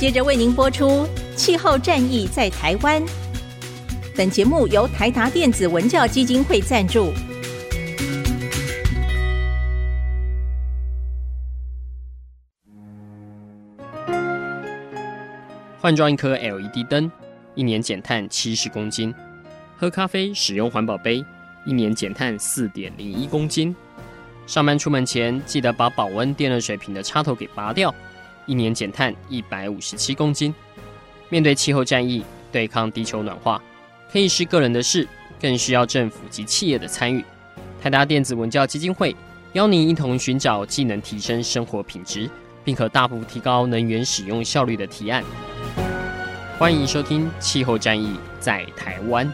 接着为您播出《气候战役在台湾》。本节目由台达电子文教基金会赞助。换装一颗 LED 灯，一年减碳七十公斤；喝咖啡使用环保杯，一年减碳四点零一公斤；上班出门前记得把保温电热水瓶的插头给拔掉，一年减碳一百五十七公斤。面对气候战役，对抗地球暖化，可以是个人的事，更需要政府及企业的参与。台达电子文教基金会邀您一同寻找既能提升生活品质，并可大幅提高能源使用效率的提案。欢迎收听《气候战役在台湾》。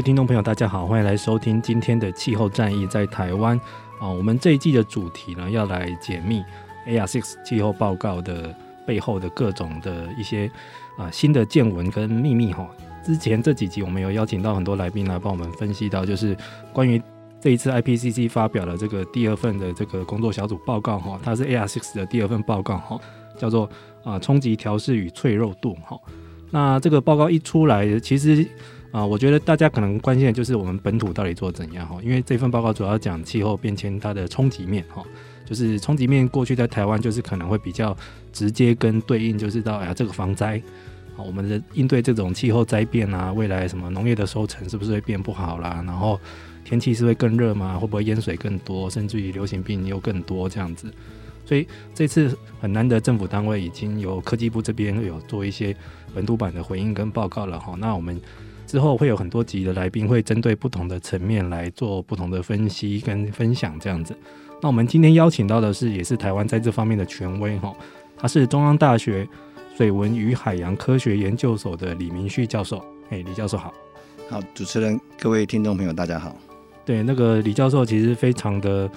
位听众朋友，大家好，欢迎来收听今天的《气候战役在台湾》啊。我们这一季的主题呢，要来解密 AR6 气候报告的。背后的各种的一些啊新的见闻跟秘密哈，之前这几集我们有邀请到很多来宾来帮我们分析到，就是关于这一次 IPCC 发表了这个第二份的这个工作小组报告哈，它是 AR6 的第二份报告哈，叫做啊冲击调试与脆弱度哈。那这个报告一出来，其实啊，我觉得大家可能关心的就是我们本土到底做怎样哈，因为这份报告主要讲气候变迁它的冲击面哈。就是冲击面，过去在台湾就是可能会比较直接跟对应，就是到哎呀这个防灾，好，我们的应对这种气候灾变啊，未来什么农业的收成是不是会变不好啦？然后天气是会更热吗？会不会淹水更多？甚至于流行病又更多这样子？所以这次很难得，政府单位已经有科技部这边有做一些本土版的回应跟报告了哈。那我们之后会有很多集的来宾会针对不同的层面来做不同的分析跟分享这样子。那我们今天邀请到的是，也是台湾在这方面的权威哈，他是中央大学水文与海洋科学研究所的李明旭教授。哎，李教授好。好，主持人，各位听众朋友，大家好。对，那个李教授其实非常的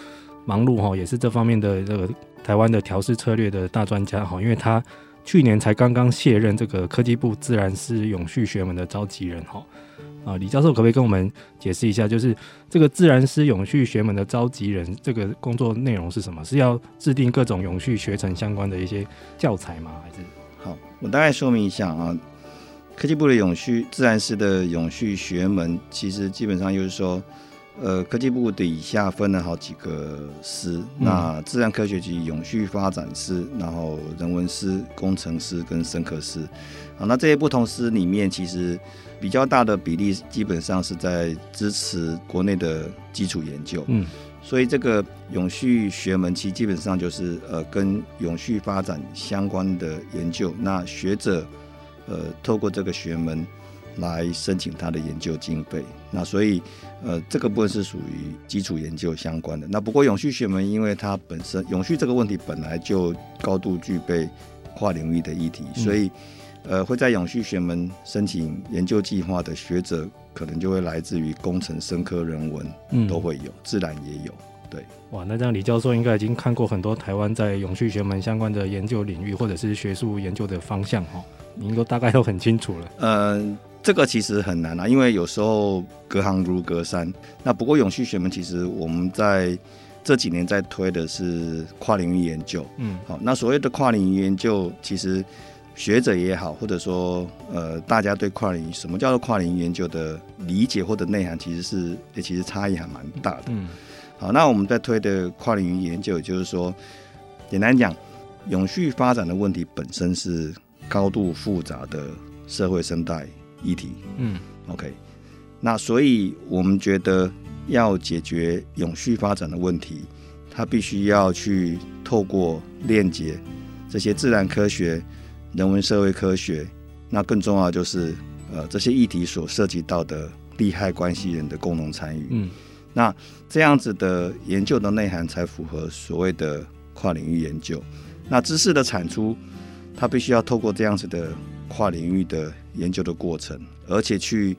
忙碌哈，也是这方面的这个台湾的调试策略的大专家哈，因为他去年才刚刚卸任这个科技部自然师永续学门的召集人哈。啊，李教授可不可以跟我们解释一下，就是这个自然师永续学门的召集人，这个工作内容是什么？是要制定各种永续学程相关的一些教材吗？还是？好，我大概说明一下啊。科技部的永续自然师的永续学门，其实基本上就是说，呃，科技部底下分了好几个师，嗯、那自然科学及永续发展师，然后人文师、工程师跟生科师。好，那这些不同师里面，其实。比较大的比例基本上是在支持国内的基础研究，嗯，所以这个永续学门其实基本上就是呃跟永续发展相关的研究，那学者呃透过这个学门来申请他的研究经费，那所以呃这个部分是属于基础研究相关的。那不过永续学门因为它本身永续这个问题本来就高度具备跨领域的议题，所以。呃，会在永续学门申请研究计划的学者，可能就会来自于工程、生科、人文，嗯，都会有，自然也有。对，哇，那这样李教授应该已经看过很多台湾在永续学门相关的研究领域，或者是学术研究的方向哈，您都大概都很清楚了。呃，这个其实很难啊，因为有时候隔行如隔山。那不过永续学门其实我们在这几年在推的是跨领域研究，嗯，好，那所谓的跨领域研究，其实。学者也好，或者说呃，大家对跨领域什么叫做跨领域研究的理解或者内涵，其实是也其实差异还蛮大的。嗯，好，那我们在推的跨领域研究，也就是说，简单讲，永续发展的问题本身是高度复杂的社会生态议题。嗯，OK，那所以我们觉得要解决永续发展的问题，它必须要去透过链接这些自然科学。人文社会科学，那更重要就是，呃，这些议题所涉及到的利害关系人的共同参与。嗯，那这样子的研究的内涵才符合所谓的跨领域研究。那知识的产出，它必须要透过这样子的跨领域的研究的过程，而且去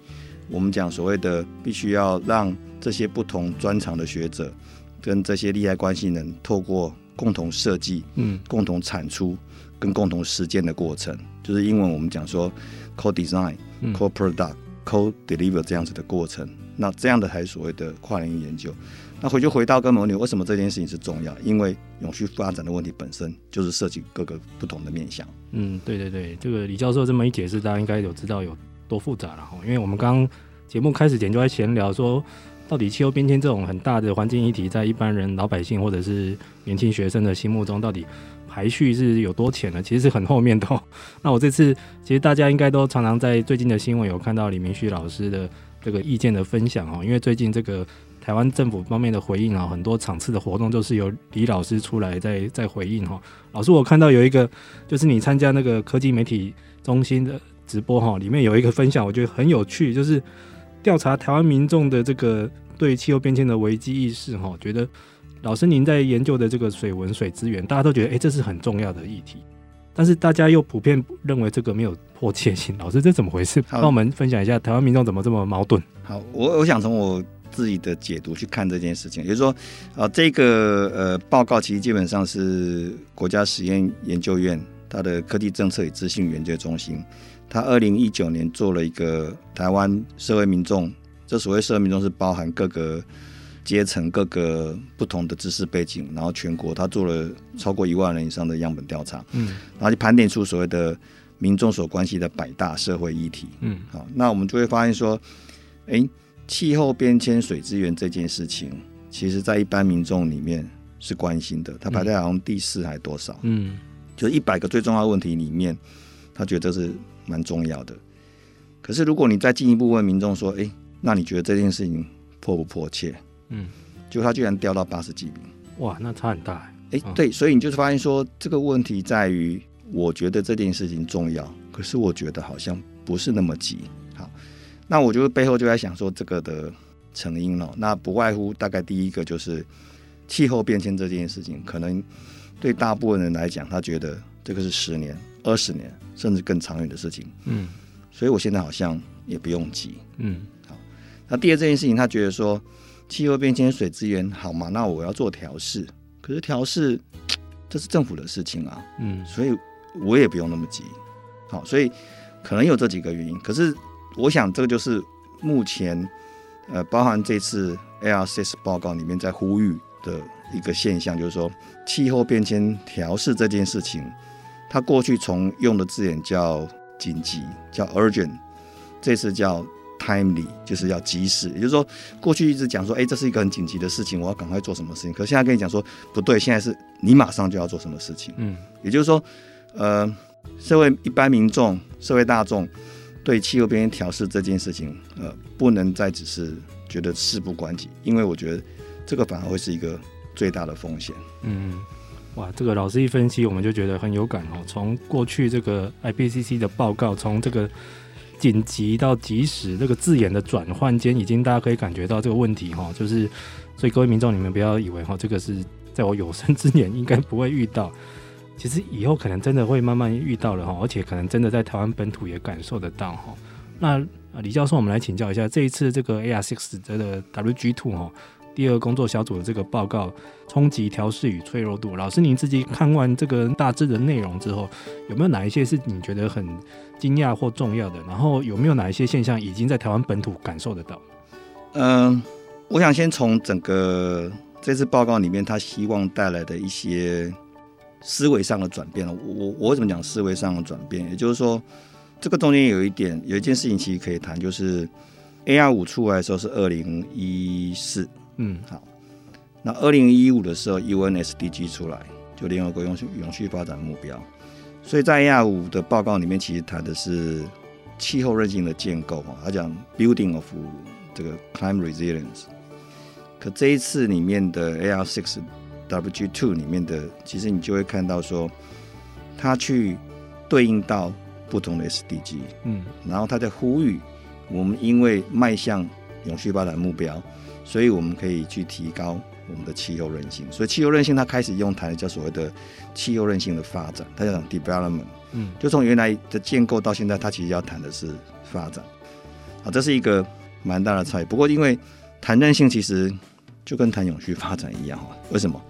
我们讲所谓的必须要让这些不同专长的学者跟这些利害关系人透过共同设计、嗯，共同产出跟共同实践的过程，就是英文我们讲说 co-design、嗯、co-product、co-deliver 这样子的过程。那这样的才是所谓的跨领域研究。那回就回到根本问题，为什么这件事情是重要？因为永续发展的问题本身就是涉及各个不同的面向。嗯，对对对，这个李教授这么一解释，大家应该有知道有多复杂了哈。因为我们刚刚节目开始前就在闲聊说，到底气候变迁这种很大的环境议题，在一般人、老百姓或者是年轻学生的心目中，到底排序是有多浅呢？其实是很后面的。那我这次其实大家应该都常常在最近的新闻有看到李明旭老师的这个意见的分享哈，因为最近这个。台湾政府方面的回应啊，很多场次的活动都是由李老师出来在在回应哈。老师，我看到有一个，就是你参加那个科技媒体中心的直播哈，里面有一个分享，我觉得很有趣，就是调查台湾民众的这个对气候变迁的危机意识哈。觉得老师您在研究的这个水文水资源，大家都觉得哎、欸，这是很重要的议题，但是大家又普遍认为这个没有迫切性。老师，这怎么回事？帮我们分享一下台湾民众怎么这么矛盾？好，我我想从我。自己的解读去看这件事情，也就是说，啊、呃，这个呃报告其实基本上是国家实验研究院它的科技政策与资讯研究中心，它二零一九年做了一个台湾社会民众，这所谓社会民众是包含各个阶层、各个不同的知识背景，然后全国他做了超过一万人以上的样本调查，嗯，然后就盘点出所谓的民众所关心的百大社会议题，嗯，好，那我们就会发现说，哎、欸。气候变迁、水资源这件事情，其实在一般民众里面是关心的。他排在好像第四还多少？嗯，就一百个最重要的问题里面，他觉得是蛮重要的。可是如果你再进一步问民众说：“哎、欸，那你觉得这件事情迫不迫切？”嗯，就他居然掉到八十几名。哇，那差很大。哎、欸，对，所以你就是发现说，这个问题在于，我觉得这件事情重要，可是我觉得好像不是那么急。那我就背后就在想说这个的成因了，那不外乎大概第一个就是气候变迁这件事情，可能对大部分人来讲，他觉得这个是十年、二十年甚至更长远的事情。嗯，所以我现在好像也不用急。嗯，好。那第二这件事情，他觉得说气候变迁、水资源好嘛，那我要做调试，可是调试这是政府的事情啊。嗯，所以我也不用那么急。好，所以可能有这几个原因，可是。我想，这个就是目前，呃，包含这次 ARCS 报告里面在呼吁的一个现象，就是说，气候变迁调试这件事情，它过去从用的字眼叫紧急，叫 urgent，这次叫 timely，就是要及时。也就是说，过去一直讲说，哎，这是一个很紧急的事情，我要赶快做什么事情。可现在跟你讲说，不对，现在是你马上就要做什么事情。嗯，也就是说，呃，社会一般民众、社会大众。对气候变迁调试这件事情，呃，不能再只是觉得事不关己，因为我觉得这个反而会是一个最大的风险。嗯，哇，这个老师一分析，我们就觉得很有感哦。从过去这个 IPCC 的报告，从这个紧急到及时这个字眼的转换间，已经大家可以感觉到这个问题哈，就是所以各位民众，你们不要以为哈，这个是在我有生之年应该不会遇到。其实以后可能真的会慢慢遇到了哈，而且可能真的在台湾本土也感受得到哈。那李教授，我们来请教一下，这一次这个 AR6 这个 WG Two 哈，第二工作小组的这个报告，冲击调试与脆弱度。老师，您自己看完这个大致的内容之后，有没有哪一些是你觉得很惊讶或重要的？然后有没有哪一些现象已经在台湾本土感受得到？嗯，我想先从整个这次报告里面，他希望带来的一些。思维上的转变了，我我为什么讲思维上的转变？也就是说，这个中间有一点，有一件事情其实可以谈，就是 AR 五出来的时候是二零一四，嗯，好，那二零一五的时候 UN SDG 出来，就联合国永续永续发展目标，所以在 AR 五的报告里面，其实谈的是气候韧性的建构啊，他讲 building of 这个 climate resilience，可这一次里面的 AR six。WG Two 里面的，其实你就会看到说，它去对应到不同的 SDG，嗯，然后它在呼吁我们因为迈向永续发展目标，所以我们可以去提高我们的气候韧性。所以气候韧性它开始用谈的叫所谓的气候韧性的发展，它叫讲 development，嗯，就从原来的建构到现在，它其实要谈的是发展。啊，这是一个蛮大的差异。不过因为谈韧性其实就跟谈永续发展一样哈，为什么？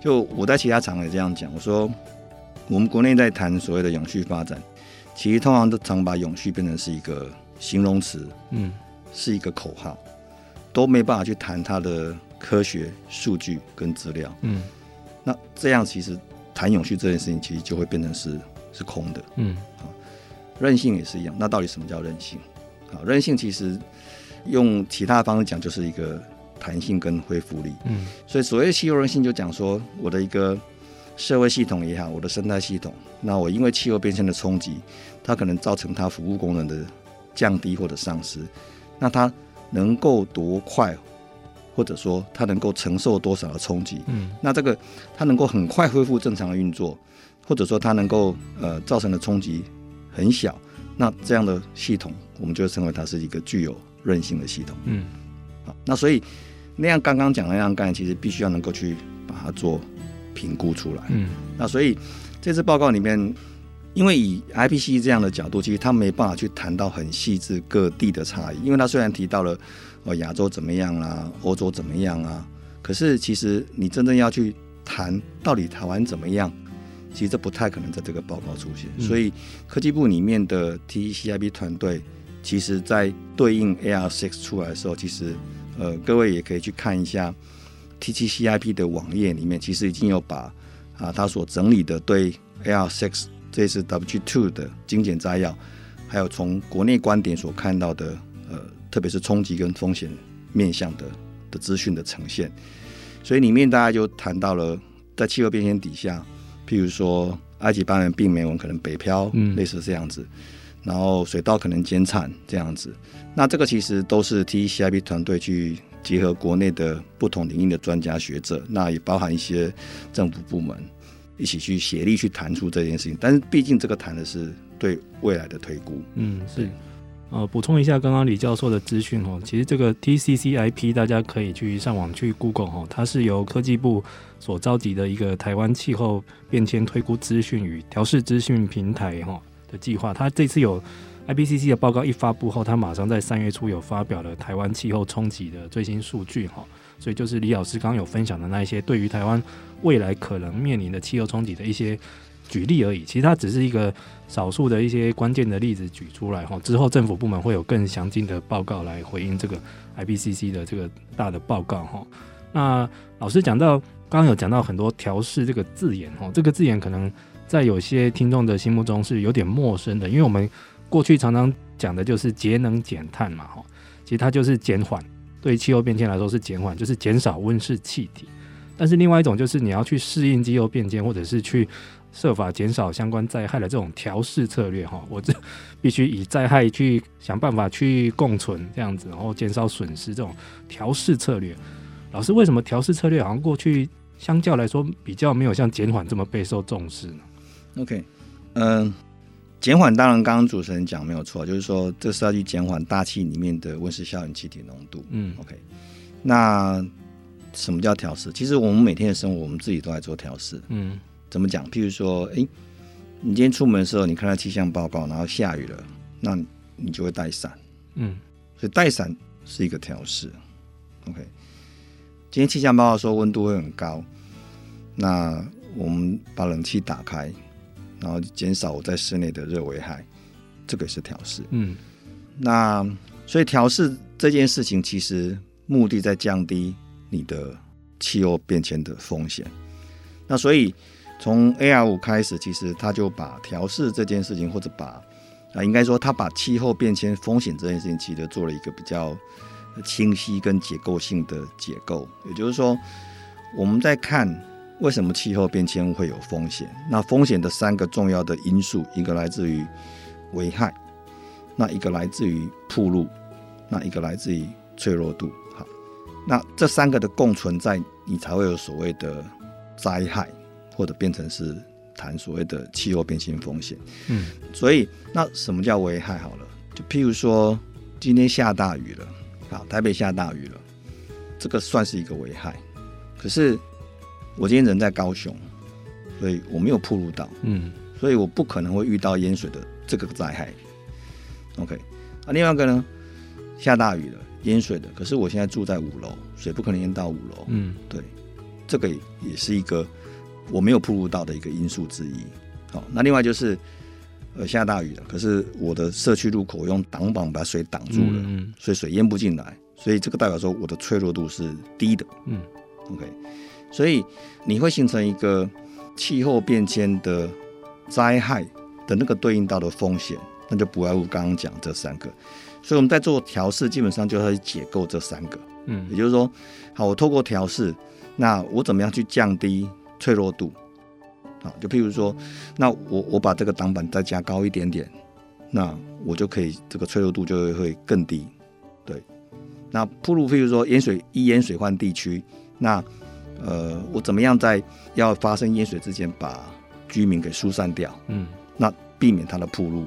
就我在其他场合也这样讲，我说我们国内在谈所谓的永续发展，其实通常都常把永续变成是一个形容词，嗯，是一个口号，都没办法去谈它的科学数据跟资料，嗯，那这样其实谈永续这件事情，其实就会变成是是空的，嗯，啊，韧性也是一样，那到底什么叫韧性？啊，韧性其实用其他的方式讲，就是一个。弹性跟恢复力，嗯，所以所谓气候韧性就讲说，我的一个社会系统也好，我的生态系统，那我因为气候变迁的冲击，它可能造成它服务功能的降低或者丧失，那它能够多快，或者说它能够承受多少的冲击，嗯，那这个它能够很快恢复正常的运作，或者说它能够呃造成的冲击很小，那这样的系统，我们就称为它是一个具有韧性的系统，嗯，好，那所以。那样刚刚讲的那样干，其实必须要能够去把它做评估出来。嗯，那所以这次报告里面，因为以 IPCC 这样的角度，其实他没办法去谈到很细致各地的差异。因为他虽然提到了哦亚洲怎么样啦，欧洲怎么样啊，可是其实你真正要去谈到底台湾怎么样，其实这不太可能在这个报告出现。嗯，所以科技部里面的 TCCIP 团队，其实在对应 AR6 出来的时候，其实。呃，各位也可以去看一下 TCCIP 的网页里面，其实已经有把啊他所整理的对 AR6 这次 WG2 的精简摘要，还有从国内观点所看到的呃，特别是冲击跟风险面向的的资讯的呈现。所以里面大家就谈到了在气候变迁底下，譬如说埃及斑纹病媒蚊可能北漂，嗯，类似这样子。然后水稻可能减产这样子，那这个其实都是 TCCIP 团队去结合国内的不同领域的专家学者，那也包含一些政府部门一起去协力去谈出这件事情。但是毕竟这个谈的是对未来的推估。嗯，是。呃，补充一下刚刚李教授的资讯哦，其实这个 TCCIP 大家可以去上网去 Google 哈，它是由科技部所召集的一个台湾气候变迁推估资讯与调试资讯平台哈。的计划，他这次有 IPCC 的报告一发布后，他马上在三月初有发表了台湾气候冲击的最新数据哈，所以就是李老师刚有分享的那一些对于台湾未来可能面临的气候冲击的一些举例而已，其实它只是一个少数的一些关键的例子举出来哈，之后政府部门会有更详尽的报告来回应这个 IPCC 的这个大的报告哈。那老师讲到刚刚有讲到很多调试这个字眼哈，这个字眼可能。在有些听众的心目中是有点陌生的，因为我们过去常常讲的就是节能减碳嘛，哈，其实它就是减缓，对于气候变迁来说是减缓，就是减少温室气体。但是另外一种就是你要去适应气候变迁，或者是去设法减少相关灾害的这种调试策略，哈，我这必须以灾害去想办法去共存这样子，然后减少损失这种调试策略。老师，为什么调试策略好像过去相较来说比较没有像减缓这么备受重视呢？OK，嗯，减缓当然刚刚主持人讲没有错，就是说这是要去减缓大气里面的温室效应气体浓度。嗯，OK，那什么叫调试？其实我们每天的生活，我们自己都在做调试。嗯，怎么讲？譬如说，哎、欸，你今天出门的时候，你看到气象报告，然后下雨了，那你就会带伞。嗯，所以带伞是一个调试。OK，今天气象报告说温度会很高，那我们把冷气打开。然后减少我在室内的热危害，这个是调试。嗯，那所以调试这件事情，其实目的在降低你的气候变迁的风险。那所以从 AR 五开始，其实他就把调试这件事情，或者把啊，应该说他把气候变迁风险这件事情，其实做了一个比较清晰跟结构性的结构。也就是说，我们在看。为什么气候变迁会有风险？那风险的三个重要的因素，一个来自于危害，那一个来自于暴露，那一个来自于脆弱度。好，那这三个的共存在，你才会有所谓的灾害，或者变成是谈所谓的气候变迁风险。嗯，所以那什么叫危害？好了，就譬如说今天下大雨了，好，台北下大雨了，这个算是一个危害，可是。我今天人在高雄，所以我没有暴露到，嗯，所以我不可能会遇到淹水的这个灾害。OK，啊，另外一个呢，下大雨了，淹水的，可是我现在住在五楼，水不可能淹到五楼，嗯，对。这个也是一个我没有曝露到的一个因素之一。好，那另外就是呃下大雨了，可是我的社区入口用挡板把水挡住了，嗯，所以水淹不进来，所以这个代表说我的脆弱度是低的。嗯，OK，所以你会形成一个气候变迁的灾害的那个对应到的风险，那就不外乎刚刚讲这三个。所以我们在做调试，基本上就要去解构这三个。嗯，也就是说，好，我透过调试，那我怎么样去降低脆弱度？好，就譬如说，那我我把这个挡板再加高一点点，那我就可以这个脆弱度就会会更低。对，那铺路，譬如说盐水一盐水换地区，那呃，我怎么样在要发生淹水之前把居民给疏散掉？嗯，那避免它的铺路，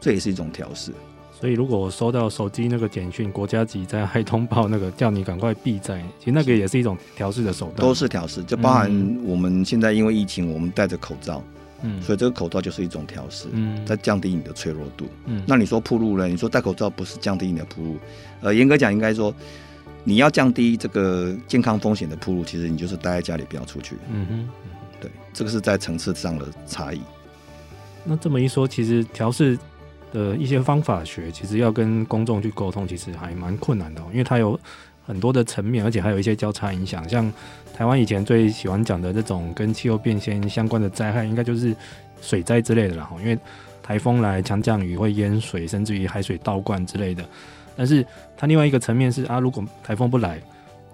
这也是一种调试。所以，如果我收到手机那个简讯，国家级在害通报，那个叫你赶快避灾，其实那个也是一种调试的手段。都是调试，就包含我们现在因为疫情，我们戴着口罩，嗯，所以这个口罩就是一种调试，嗯，在降低你的脆弱度。嗯，那你说铺路呢？你说戴口罩不是降低你的铺路？呃，严格讲，应该说你要降低这个健康风险的铺路，其实你就是待在家里，不要出去。嗯哼，对，这个是在层次上的差异。那这么一说，其实调试。的一些方法学，其实要跟公众去沟通，其实还蛮困难的，因为它有很多的层面，而且还有一些交叉影响。像台湾以前最喜欢讲的这种跟气候变迁相关的灾害，应该就是水灾之类的了哈。因为台风来，强降雨会淹水，甚至于海水倒灌之类的。但是它另外一个层面是啊，如果台风不来，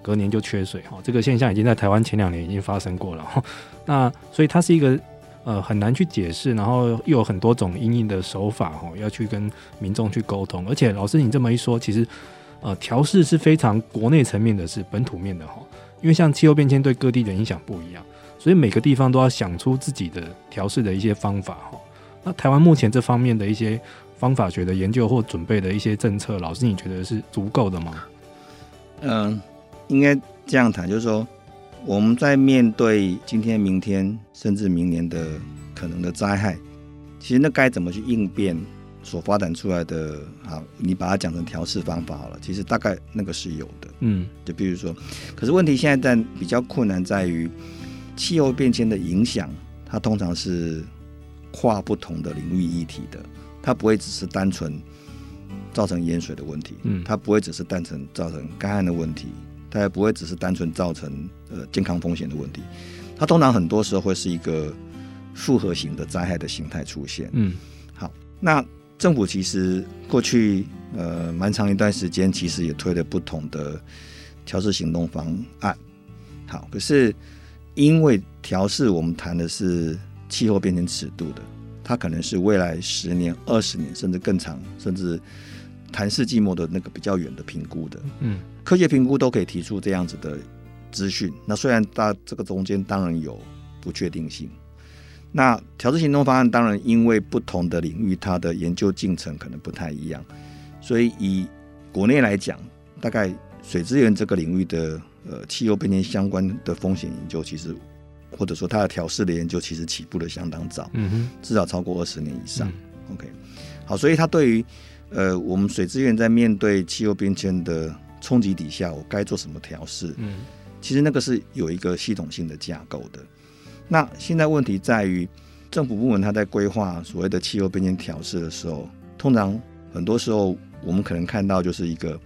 隔年就缺水哈。这个现象已经在台湾前两年已经发生过了。那所以它是一个。呃，很难去解释，然后又有很多种因应的手法哈，要去跟民众去沟通。而且老师你这么一说，其实呃调试是非常国内层面的，是本土面的哈。因为像气候变迁对各地的影响不一样，所以每个地方都要想出自己的调试的一些方法哈。那台湾目前这方面的一些方法学的研究或准备的一些政策，老师你觉得是足够的吗？嗯，应该这样谈，就是说。我们在面对今天、明天，甚至明年的可能的灾害，其实那该怎么去应变？所发展出来的，好，你把它讲成调试方法好了。其实大概那个是有的，嗯，就比如说，可是问题现在在比较困难在于气候变迁的影响，它通常是跨不同的领域议题的，它不会只是单纯造成淹水的问题，嗯，它不会只是单纯造成干旱的问题。它也不会只是单纯造成呃健康风险的问题，它通常很多时候会是一个复合型的灾害的形态出现。嗯，好，那政府其实过去呃蛮长一段时间，其实也推了不同的调试行动方案。好，可是因为调试我们谈的是气候变迁尺度的，它可能是未来十年、二十年甚至更长，甚至。谈世纪末的那个比较远的评估的，嗯，科学评估都可以提出这样子的资讯。那虽然大这个中间当然有不确定性，那调制行动方案当然因为不同的领域，它的研究进程可能不太一样，所以以国内来讲，大概水资源这个领域的呃气候变迁相关的风险研究，其实或者说它的调试的研究，其实起步的相当早，嗯哼，至少超过二十年以上。嗯、OK，好，所以它对于呃，我们水资源在面对气候变迁的冲击底下，我该做什么调试？嗯，其实那个是有一个系统性的架构的。那现在问题在于，政府部门它在规划所谓的气候变迁调试的时候，通常很多时候我们可能看到就是一个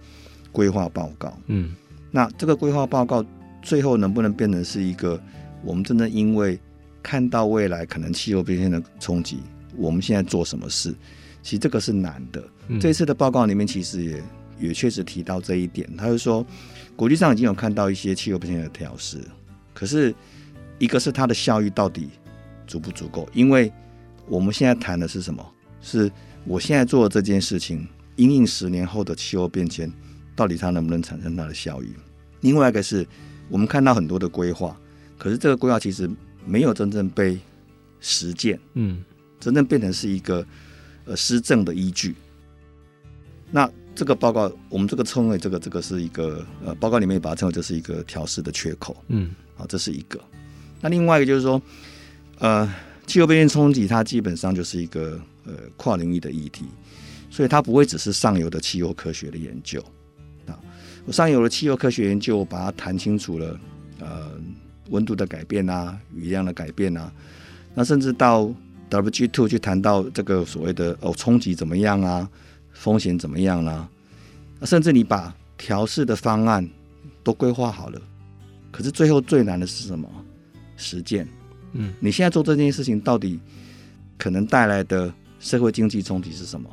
规划报告。嗯，那这个规划报告最后能不能变成是一个我们真的因为看到未来可能气候变迁的冲击，我们现在做什么事？其实这个是难的。嗯、这一次的报告里面，其实也也确实提到这一点。他就说，国际上已经有看到一些气候变迁的调试，可是一个是它的效益到底足不足够？因为我们现在谈的是什么？是我现在做的这件事情，因应十年后的气候变迁，到底它能不能产生它的效益？另外一个是我们看到很多的规划，可是这个规划其实没有真正被实践，嗯，真正变成是一个。呃，施政的依据。那这个报告，我们这个称为这个这个是一个呃报告里面也把它称为这是一个调试的缺口。嗯，好，这是一个。那另外一个就是说，呃，气候变迁冲击它基本上就是一个呃跨领域的议题，所以它不会只是上游的气候科学的研究啊。我上游的气候科学研究，我把它谈清楚了。呃，温度的改变啊，雨量的改变啊，那甚至到 WG Two 去谈到这个所谓的哦冲击怎么样啊，风险怎么样啊，甚至你把调试的方案都规划好了，可是最后最难的是什么？实践。嗯，你现在做这件事情到底可能带来的社会经济冲击是什么？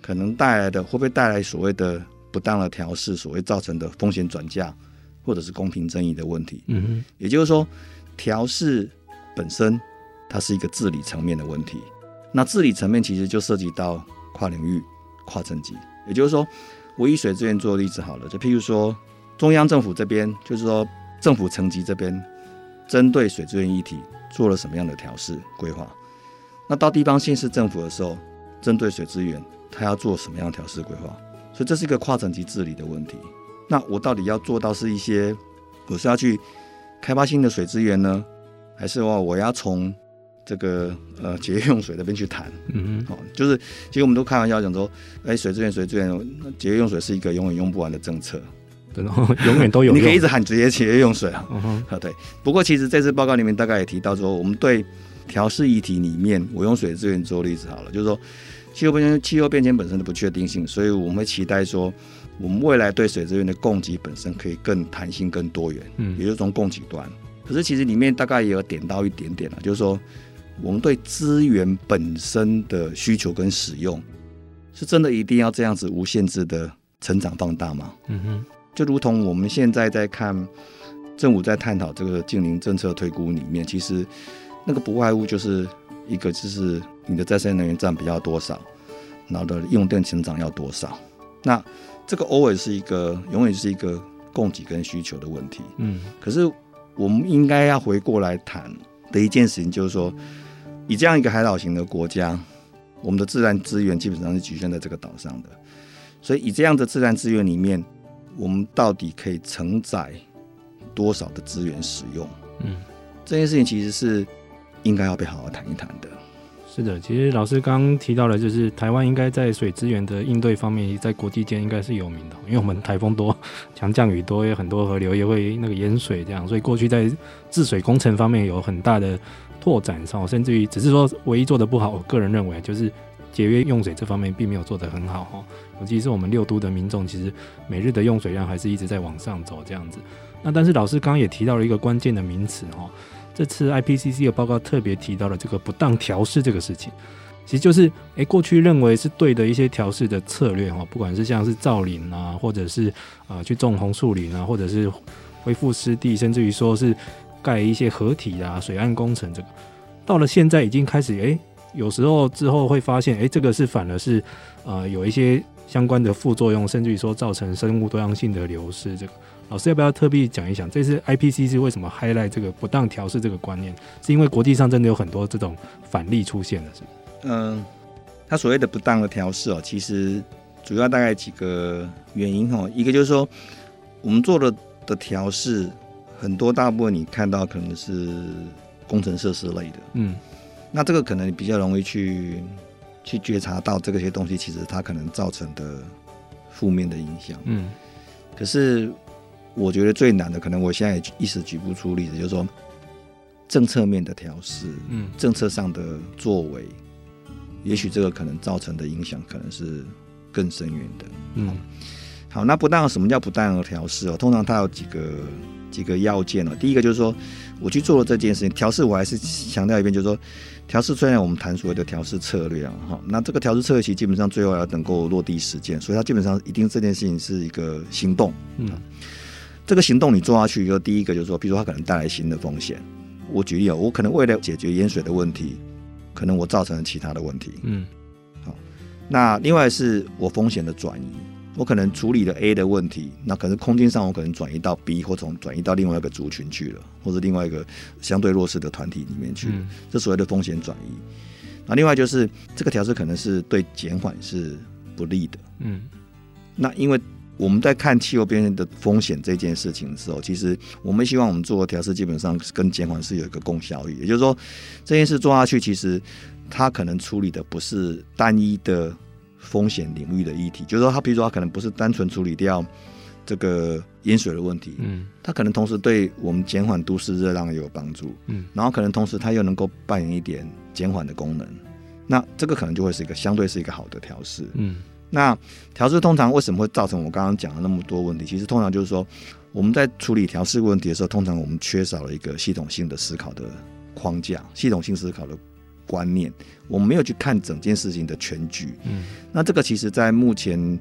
可能带来的会不会带来所谓的不当的调试，所谓造成的风险转嫁，或者是公平正义的问题？嗯哼，也就是说，调试本身它是一个治理层面的问题。那治理层面其实就涉及到跨领域、跨层级。也就是说，我以水资源做例子好了，就譬如说中央政府这边，就是说政府层级这边针对水资源议题。做了什么样的调试规划？那到地方县市政府的时候，针对水资源，它要做什么样的调试规划？所以这是一个跨层级治理的问题。那我到底要做到是一些，我是要去开发新的水资源呢，还是说我要从这个呃节约用水那边去谈？嗯哼，哦，就是其实我们都开玩笑讲说，哎，水资源，水资源，节约用水是一个永远用不完的政策。对，永远都有。你可以一直喊节约节约用水啊。嗯哼，对。不过其实这次报告里面大概也提到说，我们对调试议题里面，我用水资源做例子好了，就是说气候变迁，气候变迁本身的不确定性，所以我们会期待说，我们未来对水资源的供给本身可以更弹性、更多元。嗯，也就是从供给端。可是其实里面大概也有点到一点点了，就是说我们对资源本身的需求跟使用，是真的一定要这样子无限制的成长放大吗？嗯哼。就如同我们现在在看政府在探讨这个净零政策推估里面，其实那个不外乎就是一个就是你的再生能源占比要多少，然后的用电成长要多少。那这个 always 是一个永远是一个供给跟需求的问题。嗯，可是我们应该要回过来谈的一件事情，就是说以这样一个海岛型的国家，我们的自然资源基本上是局限在这个岛上的，所以以这样的自然资源里面。我们到底可以承载多少的资源使用？嗯，这件事情其实是应该要被好好谈一谈的。是的，其实老师刚刚提到的，就是台湾应该在水资源的应对方面，在国际间应该是有名的，因为我们台风多，强降雨多，有很多河流也会那个淹水，这样，所以过去在治水工程方面有很大的拓展，甚至于只是说唯一做的不好，我个人认为就是。节约用水这方面并没有做得很好哈，尤其是我们六都的民众，其实每日的用水量还是一直在往上走这样子。那但是老师刚刚也提到了一个关键的名词哈，这次 IPCC 的报告特别提到了这个不当调试这个事情，其实就是诶过去认为是对的一些调试的策略哈，不管是像是造林啊，或者是啊去种红树林啊，或者是恢复湿地，甚至于说是盖一些河体啊、水岸工程，这个到了现在已经开始诶。有时候之后会发现，哎，这个是反而是，呃，有一些相关的副作用，甚至于说造成生物多样性的流失。这个老师要不要特别讲一讲？这次 IPCC 是为什么 highlight 这个不当调试这个观念？是因为国际上真的有很多这种反例出现了，是吗？嗯，他所谓的不当的调试哦，其实主要大概几个原因哦。一个就是说，我们做的的调试很多，大部分你看到可能是工程设施类的，嗯。那这个可能比较容易去去觉察到这个些东西，其实它可能造成的负面的影响。嗯，可是我觉得最难的，可能我现在也一时举不出例子，就是说政策面的调试，嗯，政策上的作为，也许这个可能造成的影响可能是更深远的。嗯，好，那不当什么叫不当的调试哦？通常它有几个几个要件哦。第一个就是说，我去做了这件事情调试，我还是强调一遍，就是说。调试虽然我们谈所谓的调试策略啊，哈，那这个调试策略其实基本上最后要能够落地实践，所以它基本上一定这件事情是一个行动，嗯，这个行动你做下去，就第一个就是说，比如说它可能带来新的风险。我举例啊，我可能为了解决盐水的问题，可能我造成了其他的问题，嗯，好，那另外是我风险的转移。我可能处理了 A 的问题，那可是空间上我可能转移到 B，或从转移到另外一个族群去了，或者另外一个相对弱势的团体里面去，嗯、这所谓的风险转移。那另外就是这个调试可能是对减缓是不利的。嗯，那因为我们在看气候变迁的风险这件事情的时候，其实我们希望我们做的调试基本上跟减缓是有一个共效益，也就是说这件事做下去，其实它可能处理的不是单一的。风险领域的议题，就是说，它比如说，它可能不是单纯处理掉这个淹水的问题，嗯，它可能同时对我们减缓都市热浪也有帮助，嗯，然后可能同时它又能够扮演一点减缓的功能，那这个可能就会是一个相对是一个好的调试，嗯，那调试通常为什么会造成我刚刚讲的那么多问题？其实通常就是说我们在处理调试问题的时候，通常我们缺少了一个系统性的思考的框架，系统性思考的观念，我们没有去看整件事情的全局，嗯，那这个其实在目前。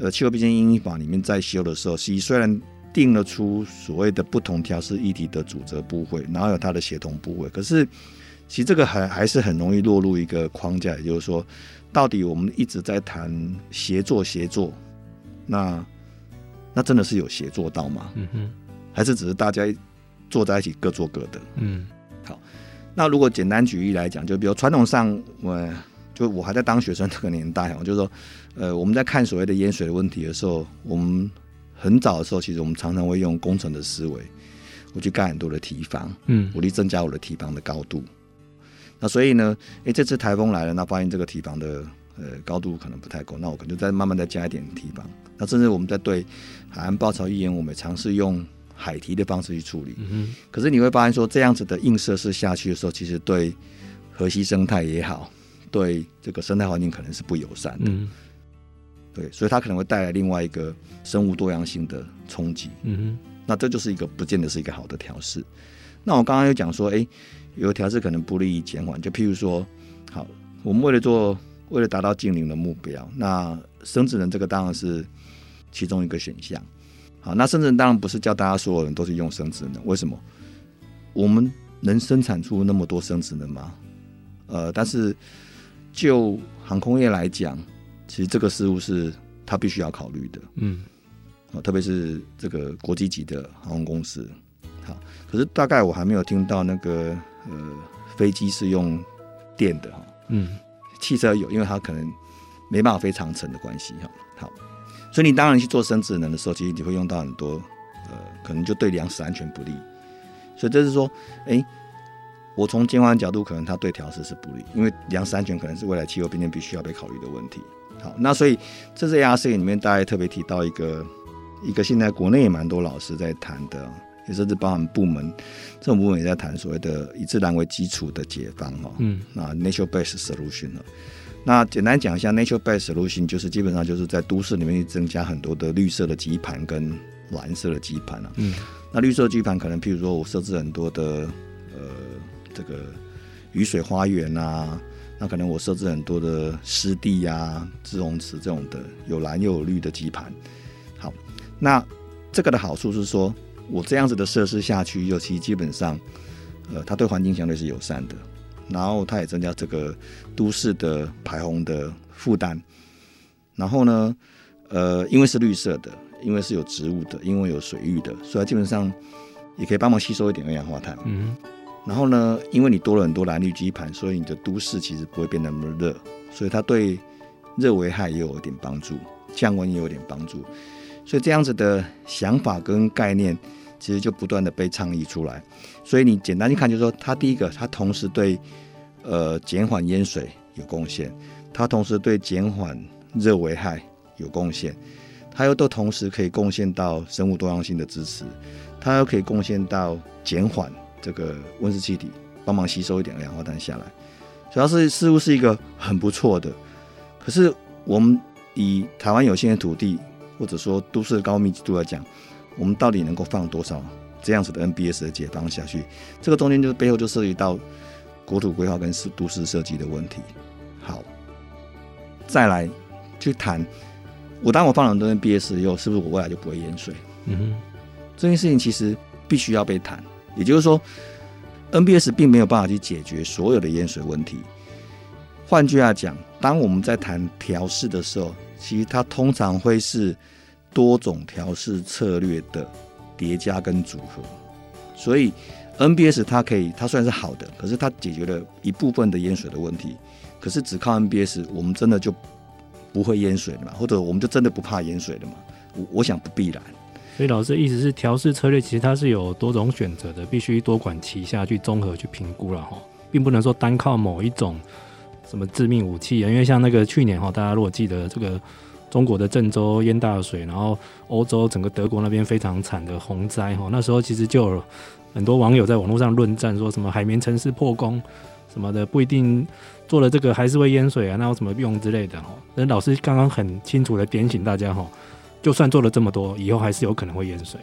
呃，气候变迁因应法里面在修的时候，其实虽然定了出所谓的不同调试议题的主责部会，然后有它的协同部位，可是其实这个还还是很容易落入一个框架，也就是说，到底我们一直在谈协作协作，那那真的是有协作到吗？嗯哼，还是只是大家坐在一起各做各的？嗯，好，那如果简单举例来讲，就比如传统上我。就我还在当学生那个年代我，就是说，呃，我们在看所谓的淹水的问题的时候，我们很早的时候，其实我们常常会用工程的思维，我去盖很多的堤防，嗯，我去增加我的堤防的高度。那所以呢，哎、欸，这次台风来了，那发现这个堤防的呃高度可能不太够，那我可能就再慢慢再加一点堤防。那甚至我们在对海岸暴潮预言，我们尝试用海堤的方式去处理。嗯，可是你会发现说，这样子的硬设施下去的时候，其实对河西生态也好。对这个生态环境可能是不友善的，嗯，对，所以它可能会带来另外一个生物多样性的冲击，嗯哼，那这就是一个不见得是一个好的调试。那我刚刚又讲说，哎，有调试可能不利于减缓，就譬如说，好，我们为了做，为了达到净零的目标，那生智能这个当然是其中一个选项。好，那生智能当然不是叫大家所有人都是用生智能，为什么？我们能生产出那么多生智能吗？呃，但是。就航空业来讲，其实这个事物是他必须要考虑的，嗯，特别是这个国际级的航空公司，好，可是大概我还没有听到那个呃飞机是用电的哈，嗯，汽车有，因为它可能没办法飞长程的关系哈，好，所以你当然去做生殖能的时候，其实你会用到很多呃，可能就对粮食安全不利，所以这是说，哎、欸。我从监管角度，可能它对调试是不利，因为粮食安全可能是未来气候变迁必须要被考虑的问题。好，那所以这是 ARC 里面大家特别提到一个一个现在国内也蛮多老师在谈的，也甚至包含部门，这种部门也在谈所谓的以自然为基础的解方哈。嗯，那 nature-based solution 了。那简单讲一下 nature-based solution，就是基本上就是在都市里面增加很多的绿色的基盘跟蓝色的基盘啊。嗯，那绿色基盘可能譬如说我设置很多的呃。这个雨水花园啊，那可能我设置很多的湿地啊、自融池这种的有蓝又有绿的基盘。好，那这个的好处是说，我这样子的设施下去，尤其基本上，呃，它对环境相对是友善的，然后它也增加这个都市的排洪的负担。然后呢，呃，因为是绿色的，因为是有植物的，因为有水域的，所以基本上也可以帮忙吸收一点二氧化碳。嗯。然后呢，因为你多了很多蓝绿基盘，所以你的都市其实不会变得那么热，所以它对热危害也有一点帮助，降温也有点帮助。所以这样子的想法跟概念，其实就不断的被倡议出来。所以你简单去看，就是说，它第一个，它同时对呃减缓淹水有贡献，它同时对减缓热危害有贡献，它又都同时可以贡献到生物多样性的支持，它又可以贡献到减缓。这个温室气体帮忙吸收一点二氧化碳下来，主要是似乎是一个很不错的。可是我们以台湾有限的土地，或者说都市的高密集度来讲，我们到底能够放多少这样子的 NBS 的解放下去？这个中间就是背后就涉及到国土规划跟市都市设计的问题。好，再来去谈，我当我放了很多 NBS 以后，是不是我未来就不会淹水？嗯哼，这件事情其实必须要被谈。也就是说，NBS 并没有办法去解决所有的淹水问题。换句话讲，当我们在谈调试的时候，其实它通常会是多种调试策略的叠加跟组合。所以，NBS 它可以，它虽然是好的，可是它解决了一部分的淹水的问题。可是只靠 NBS，我们真的就不会淹水了嘛？或者我们就真的不怕淹水了吗？我我想不必然。所以老师的意思是，调试策略其实它是有多种选择的，必须多管齐下去综合去评估了哈，并不能说单靠某一种什么致命武器啊。因为像那个去年哈，大家如果记得这个中国的郑州淹大水，然后欧洲整个德国那边非常惨的洪灾哈，那时候其实就有很多网友在网络上论战，说什么海绵城市破功什么的，不一定做了这个还是会淹水啊，那有什么用之类的哈。那老师刚刚很清楚的点醒大家哈，就算做了这么多，以后还是有可能会淹水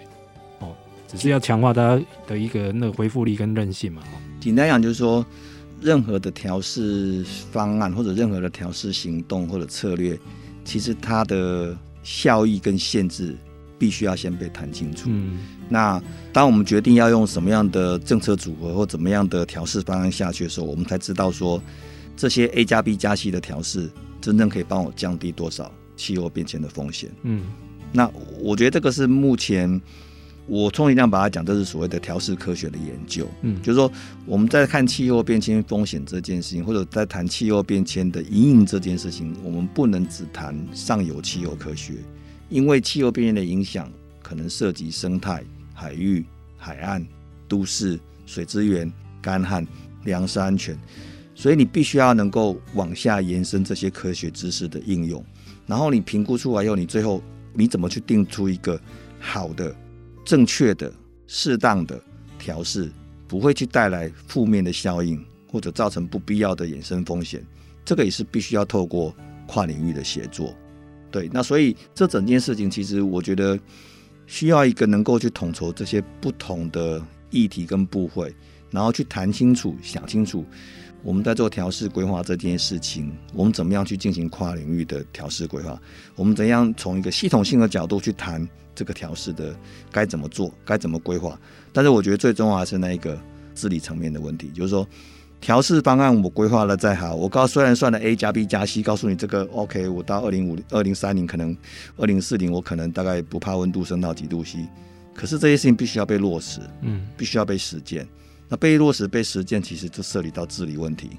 哦，只是要强化大家的一个那个恢复力跟韧性嘛。简单讲就是说，任何的调试方案或者任何的调试行动或者策略。其实它的效益跟限制必须要先被谈清楚。嗯，那当我们决定要用什么样的政策组合或怎么样的调试方案下去的时候，我们才知道说这些 A 加 B 加 C 的调试真正可以帮我降低多少气候变迁的风险。嗯，那我觉得这个是目前。我充其量把它讲，这是所谓的调试科学的研究。嗯，就是说我们在看气候变迁风险这件事情，或者在谈气候变迁的因应这件事情，我们不能只谈上游气候科学，因为气候变迁的影响可能涉及生态、海域、海岸、都市、水资源、干旱、粮食安全，所以你必须要能够往下延伸这些科学知识的应用，然后你评估出来以后，你最后你怎么去定出一个好的？正确的、适当的调试，不会去带来负面的效应，或者造成不必要的衍生风险。这个也是必须要透过跨领域的协作。对，那所以这整件事情，其实我觉得需要一个能够去统筹这些不同的议题跟部会，然后去谈清楚、想清楚。我们在做调试规划这件事情，我们怎么样去进行跨领域的调试规划？我们怎样从一个系统性的角度去谈这个调试的该怎么做、该怎么规划？但是我觉得最重要还是那一个治理层面的问题，就是说调试方案我规划了再好，我告虽然算了 A 加 B 加 C，告诉你这个 OK，我到二零五零、二零三零可能二零四零我可能大概不怕温度升到几度 C，可是这些事情必须要被落实，嗯，必须要被实践。那被落实、被实践，其实就涉及到治理问题。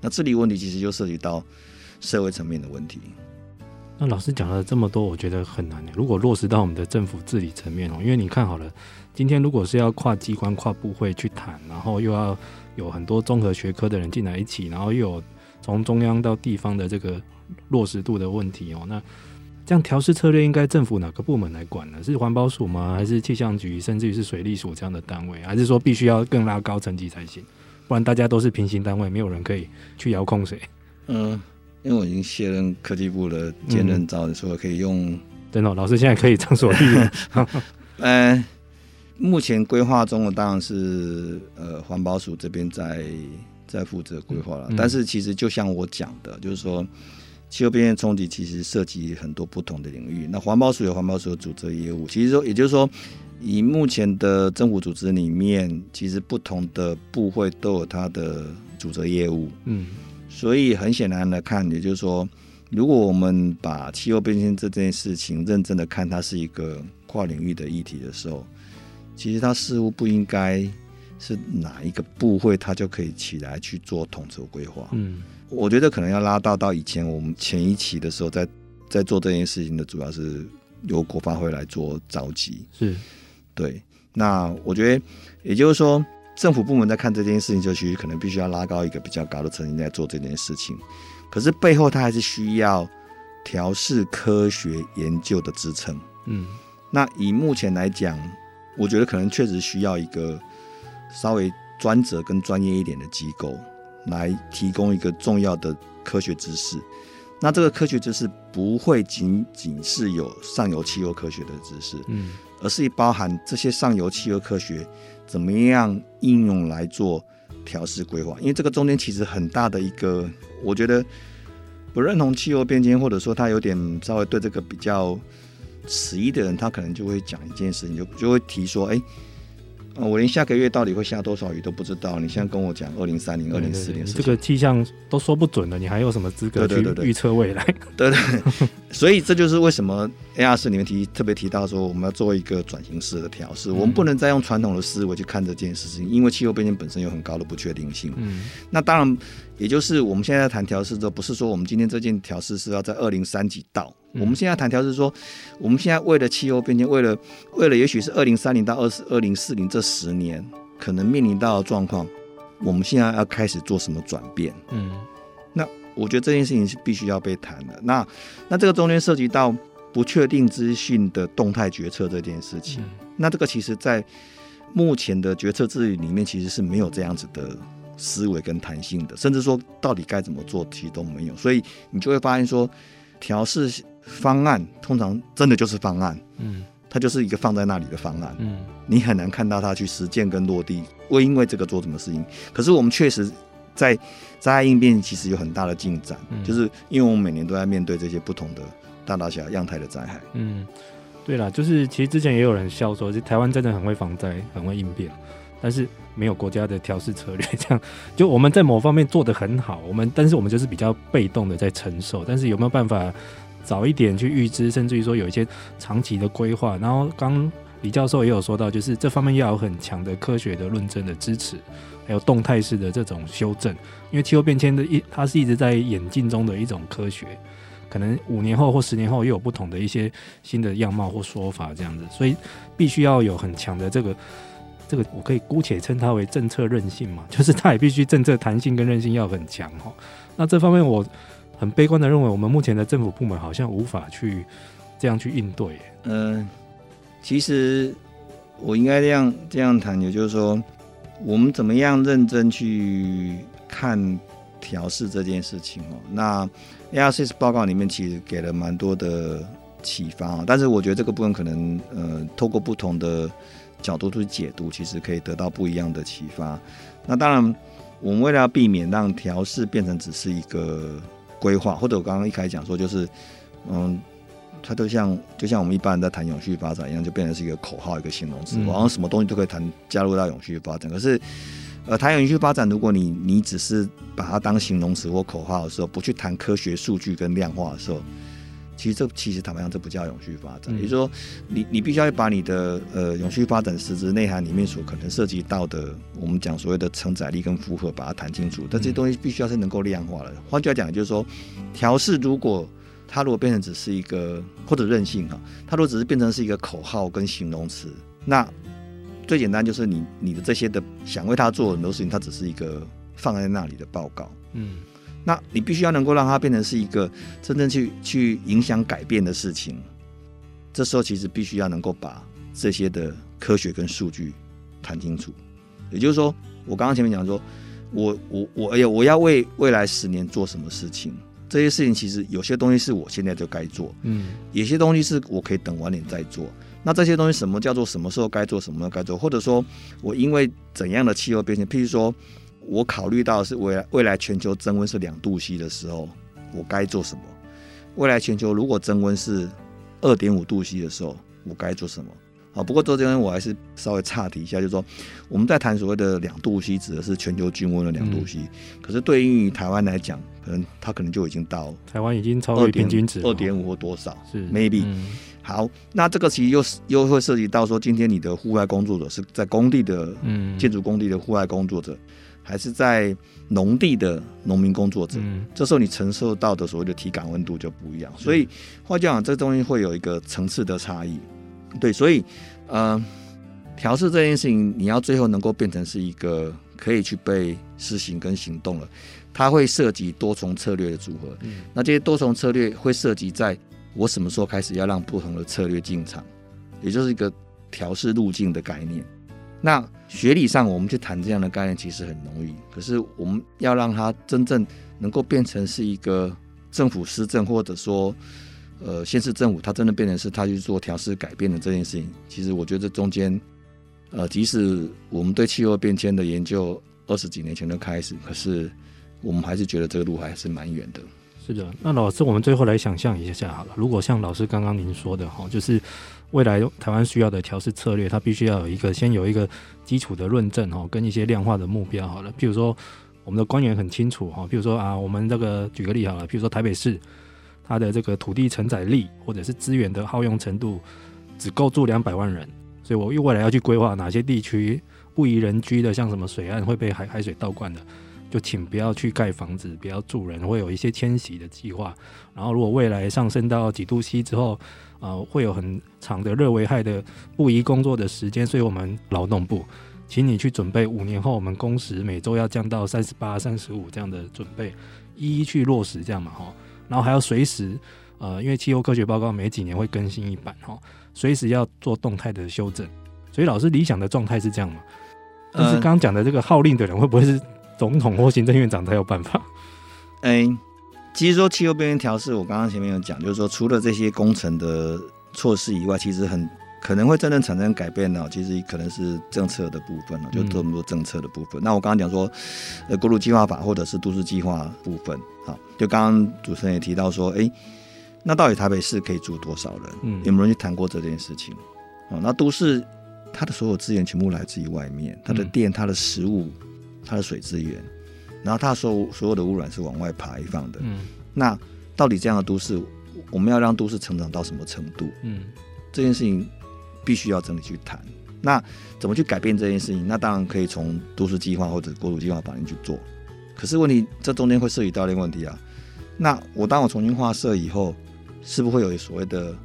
那治理问题其实就涉及到社会层面的问题。那老师讲了这么多，我觉得很难。如果落实到我们的政府治理层面哦，因为你看好了，今天如果是要跨机关、跨部会去谈，然后又要有很多综合学科的人进来一起，然后又有从中央到地方的这个落实度的问题哦，那。这样调适策略应该政府哪个部门来管呢？是环保署吗？还是气象局，甚至于是水利署这样的单位？还是说必须要更拉高层级才行？不然大家都是平行单位，没有人可以去遥控谁？嗯，因为我已经卸任科技部的兼任召的时候，可以用。真的，老师现在可以畅所欲言。呃，目前规划中的当然是呃环保署这边在在负责规划了，嗯、但是其实就像我讲的，就是说。气候变迁冲击其实涉及很多不同的领域。那环保署有环保署的主责业务，其实说，也就是说，以目前的政府组织里面，其实不同的部会都有它的主责业务。嗯，所以很显然的看，也就是说，如果我们把气候变迁这件事情认真的看，它是一个跨领域的议题的时候，其实它似乎不应该是哪一个部会它就可以起来去做统筹规划。嗯。我觉得可能要拉到到以前我们前一期的时候在，在在做这件事情的主要是由国发会来做召集，是对。那我觉得也就是说，政府部门在看这件事情，就其实可能必须要拉高一个比较高的层级在做这件事情。可是背后它还是需要调试科学研究的支撑。嗯，那以目前来讲，我觉得可能确实需要一个稍微专责跟专业一点的机构。来提供一个重要的科学知识，那这个科学知识不会仅仅是有上游气候科学的知识，嗯，而是包含这些上游气候科学怎么样应用来做调试规划。因为这个中间其实很大的一个，我觉得不认同气候变迁，或者说他有点稍微对这个比较迟疑的人，他可能就会讲一件事情，就就会提说，哎。我连下个月到底会下多少雨都不知道。你现在跟我讲二零三零、二零四零，这个气象都说不准了，你还有什么资格去预测未来？对 对，对，所以这就是为什么 AR 四里面提特别提到说，我们要做一个转型式的调试。我们不能再用传统的思维去看这件事情，因为气候变迁本身有很高的不确定性。嗯，那当然，也就是我们现在在谈调试，这不是说我们今天这件调试是要在二零三几到。我们现在谈调试说，我们现在为了气候变迁，为了为了也许是二零三零到二二零四零这十年可能面临到的状况，我们现在要开始做什么转变？嗯，那我觉得这件事情是必须要被谈的。那那这个中间涉及到不确定资讯的动态决策这件事情，嗯、那这个其实在目前的决策治理里面，其实是没有这样子的思维跟弹性的，甚至说到底该怎么做，其实都没有。所以你就会发现说，调试方案通常真的就是方案，嗯。它就是一个放在那里的方案，嗯，你很难看到它去实践跟落地，会因为这个做什么事情。可是我们确实在灾害应变，其实有很大的进展，嗯，就是因为我们每年都在面对这些不同的大大小小样态的灾害。嗯，对啦，就是其实之前也有人笑说，台湾真的很会防灾，很会应变，但是没有国家的调试策略，这样就我们在某方面做得很好，我们但是我们就是比较被动的在承受，但是有没有办法？早一点去预知，甚至于说有一些长期的规划。然后刚李教授也有说到，就是这方面要有很强的科学的论证的支持，还有动态式的这种修正。因为气候变迁的一，它是一直在演进中的一种科学，可能五年后或十年后又有不同的一些新的样貌或说法这样子，所以必须要有很强的这个这个，我可以姑且称它为政策韧性嘛，就是它也必须政策弹性跟韧性要很强哈。那这方面我。很悲观的认为，我们目前的政府部门好像无法去这样去应对。嗯、其实我应该这样这样谈，也就是说，我们怎么样认真去看调试这件事情哦。那 ARCS 报告里面其实给了蛮多的启发啊，但是我觉得这个部分可能呃，透过不同的角度去解读，其实可以得到不一样的启发。那当然，我们为了要避免让调试变成只是一个。规划，或者我刚刚一开始讲说，就是，嗯，它都像就像我们一般人在谈永续发展一样，就变成是一个口号，一个形容词，好像什么东西都可以谈加入到永续发展。可是，呃，谈永续发展，如果你你只是把它当形容词或口号的时候，不去谈科学数据跟量化的时候。其实这其实坦白讲，这不叫永续发展。也就是说，你你必须要把你的呃永续发展实质内涵里面所可能涉及到的，我们讲所谓的承载力跟负荷，把它谈清楚。但这些东西必须要是能够量化的。换句话讲，就是说，调试如果它如果变成只是一个或者任性哈，它如果只是变成是一个口号跟形容词，那最简单就是你你的这些的想为他做很多事情，它只是一个放在那里的报告。嗯。那你必须要能够让它变成是一个真正去去影响改变的事情，这时候其实必须要能够把这些的科学跟数据谈清楚。也就是说，我刚刚前面讲说，我我我哎呀，我要为未来十年做什么事情？这些事情其实有些东西是我现在就该做，嗯，有些东西是我可以等晚点再做。那这些东西什么叫做什么时候该做，什么时候该做？或者说我因为怎样的气候变迁，譬如说。我考虑到是未来未来全球增温是两度 C 的时候，我该做什么？未来全球如果增温是二点五度 C 的时候，我该做什么？好，不过这边我还是稍微岔题一下，就是说我们在谈所谓的两度 C，指的是全球均温的两度 C，可是对应于台湾来讲，可能它可能就已经到台湾已经超越平均值二点五或多少？是 maybe。好，那这个其实又是又会涉及到说，今天你的户外工作者是在工地的，嗯，建筑工地的户外工作者。还是在农地的农民工作者，嗯，这时候你承受到的所谓的体感温度就不一样。所以话就讲，这东西会有一个层次的差异。对，所以呃，调试这件事情，你要最后能够变成是一个可以去被实行跟行动了，它会涉及多重策略的组合。嗯，那这些多重策略会涉及在我什么时候开始要让不同的策略进场，也就是一个调试路径的概念。那学理上，我们去谈这样的概念其实很容易，可是我们要让它真正能够变成是一个政府施政，或者说，呃，先是政府它真的变成是它去做调试改变的这件事情，其实我觉得这中间，呃，即使我们对气候变迁的研究二十几年前就开始，可是我们还是觉得这个路还是蛮远的。是的，那老师，我们最后来想象一下好了，如果像老师刚刚您说的哈，就是。未来台湾需要的调试策略，它必须要有一个先有一个基础的论证哈，跟一些量化的目标好了。譬如说，我们的官员很清楚哈，譬如说啊，我们这个举个例好了，譬如说台北市，它的这个土地承载力或者是资源的耗用程度，只够住两百万人，所以我又未来要去规划哪些地区不宜人居的，像什么水岸会被海海水倒灌的，就请不要去盖房子，不要住人，会有一些迁徙的计划。然后如果未来上升到几度 C 之后，啊、呃，会有很长的热危害的不宜工作的时间，所以我们劳动部，请你去准备五年后我们工时每周要降到三十八、三十五这样的准备，一一去落实这样嘛哈，然后还要随时呃，因为气候科学报告每几年会更新一版哈，随时要做动态的修正。所以老师理想的状态是这样嘛？但是刚刚讲的这个号令的人会不会是总统或行政院长才有办法？哎、欸，其实说气候变迁调试，我刚刚前面有讲，就是说除了这些工程的措施以外，其实很可能会真正产生改变呢。其实可能是政策的部分了，就这么多政策的部分。嗯、那我刚刚讲说，呃，国土计划法或者是都市计划部分，好，就刚刚主持人也提到说，哎、欸，那到底台北市可以住多少人？嗯，有没有人去谈过这件事情？哦，那都市。它的所有资源全部来自于外面，它的电、它的食物、它的水资源，然后它所所有的污染是往外排放的。嗯，那到底这样的都市，我们要让都市成长到什么程度？嗯，这件事情必须要整理去谈。那怎么去改变这件事情？那当然可以从都市计划或者国土计划法令去做。可是问题，这中间会涉及到一个问题啊。那我当我重新划设以后，是不是会有所谓的？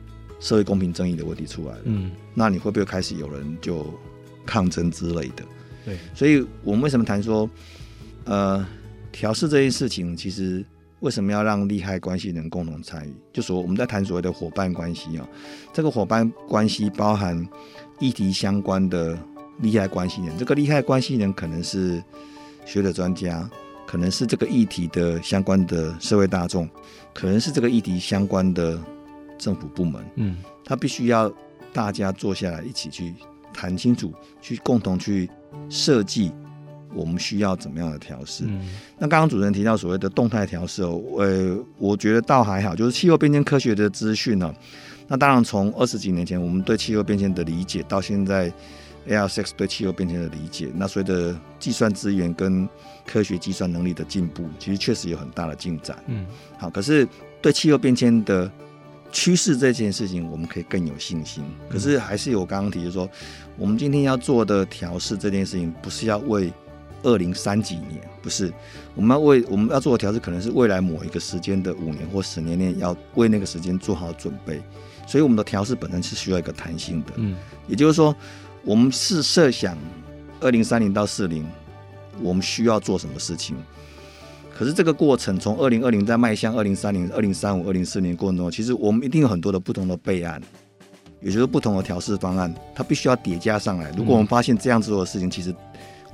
社会公平正义的问题出来了，嗯，那你会不会开始有人就抗争之类的？对，所以我们为什么谈说，呃，调试这件事情，其实为什么要让利害关系人共同参与？就说我们在谈所谓的伙伴关系啊，这个伙伴关系包含议题相关的利害关系人，这个利害关系人可能是学者专家，可能是这个议题的相关的社会大众，可能是这个议题相关的。政府部门，嗯，他必须要大家坐下来一起去谈清楚，去共同去设计我们需要怎么样的调试。嗯，那刚刚主持人提到所谓的动态调试哦，呃，我觉得倒还好，就是气候变迁科学的资讯呢。那当然从二十几年前我们对气候变迁的理解，到现在 AR6 对气候变迁的理解，那随着计算资源跟科学计算能力的进步，其实确实有很大的进展。嗯，好，可是对气候变迁的趋势这件事情，我们可以更有信心。可是还是有我刚刚提的说，我们今天要做的调试这件事情，不是要为二零三几年，不是，我们要为我们要做的调试，可能是未来某一个时间的五年或十年内，要为那个时间做好准备。所以我们的调试本身是需要一个弹性的。嗯，也就是说，我们是设想二零三零到四零，我们需要做什么事情。可是这个过程从二零二零在迈向二零三零、二零三五、二零四零过程中，其实我们一定有很多的不同的备案，也就是不同的调试方案，它必须要叠加上来。如果我们发现这样子做的事情，其实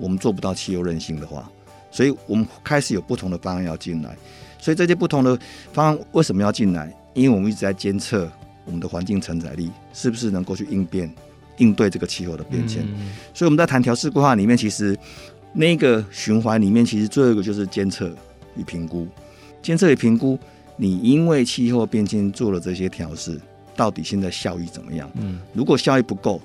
我们做不到气候韧性的话，所以我们开始有不同的方案要进来。所以这些不同的方案为什么要进来？因为我们一直在监测我们的环境承载力是不是能够去应变、应对这个气候的变迁。所以我们在谈调试规划里面，其实那个循环里面，其实最后一个就是监测。与评估，监测与评估，你因为气候变迁做了这些调试，到底现在效益怎么样？嗯，如果效益不够，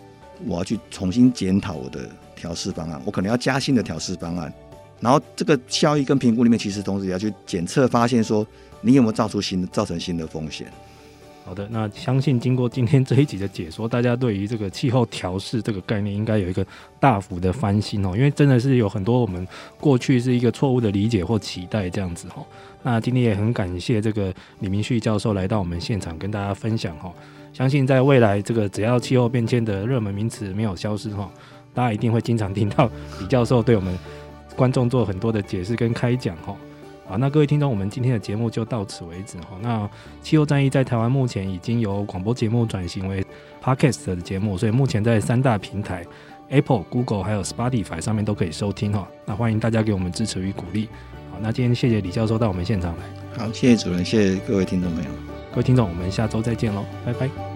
我要去重新检讨我的调试方案，我可能要加新的调试方案。然后这个效益跟评估里面，其实同时也要去检测，发现说你有没有造出新的、造成新的风险。好的，那相信经过今天这一集的解说，大家对于这个气候调试这个概念应该有一个大幅的翻新哦，因为真的是有很多我们过去是一个错误的理解或期待这样子哈。那今天也很感谢这个李明旭教授来到我们现场跟大家分享哈。相信在未来这个只要气候变迁的热门名词没有消失哈，大家一定会经常听到李教授对我们观众做很多的解释跟开讲哈。好，那各位听众，我们今天的节目就到此为止哈。那气候战役在台湾目前已经由广播节目转型为 Podcast 的节目，所以目前在三大平台 Apple、Google 还有 Spotify 上面都可以收听哈。那欢迎大家给我们支持与鼓励。好，那今天谢谢李教授到我们现场来。好，谢谢主任，谢谢各位听众朋友。各位听众，我们下周再见喽，拜拜。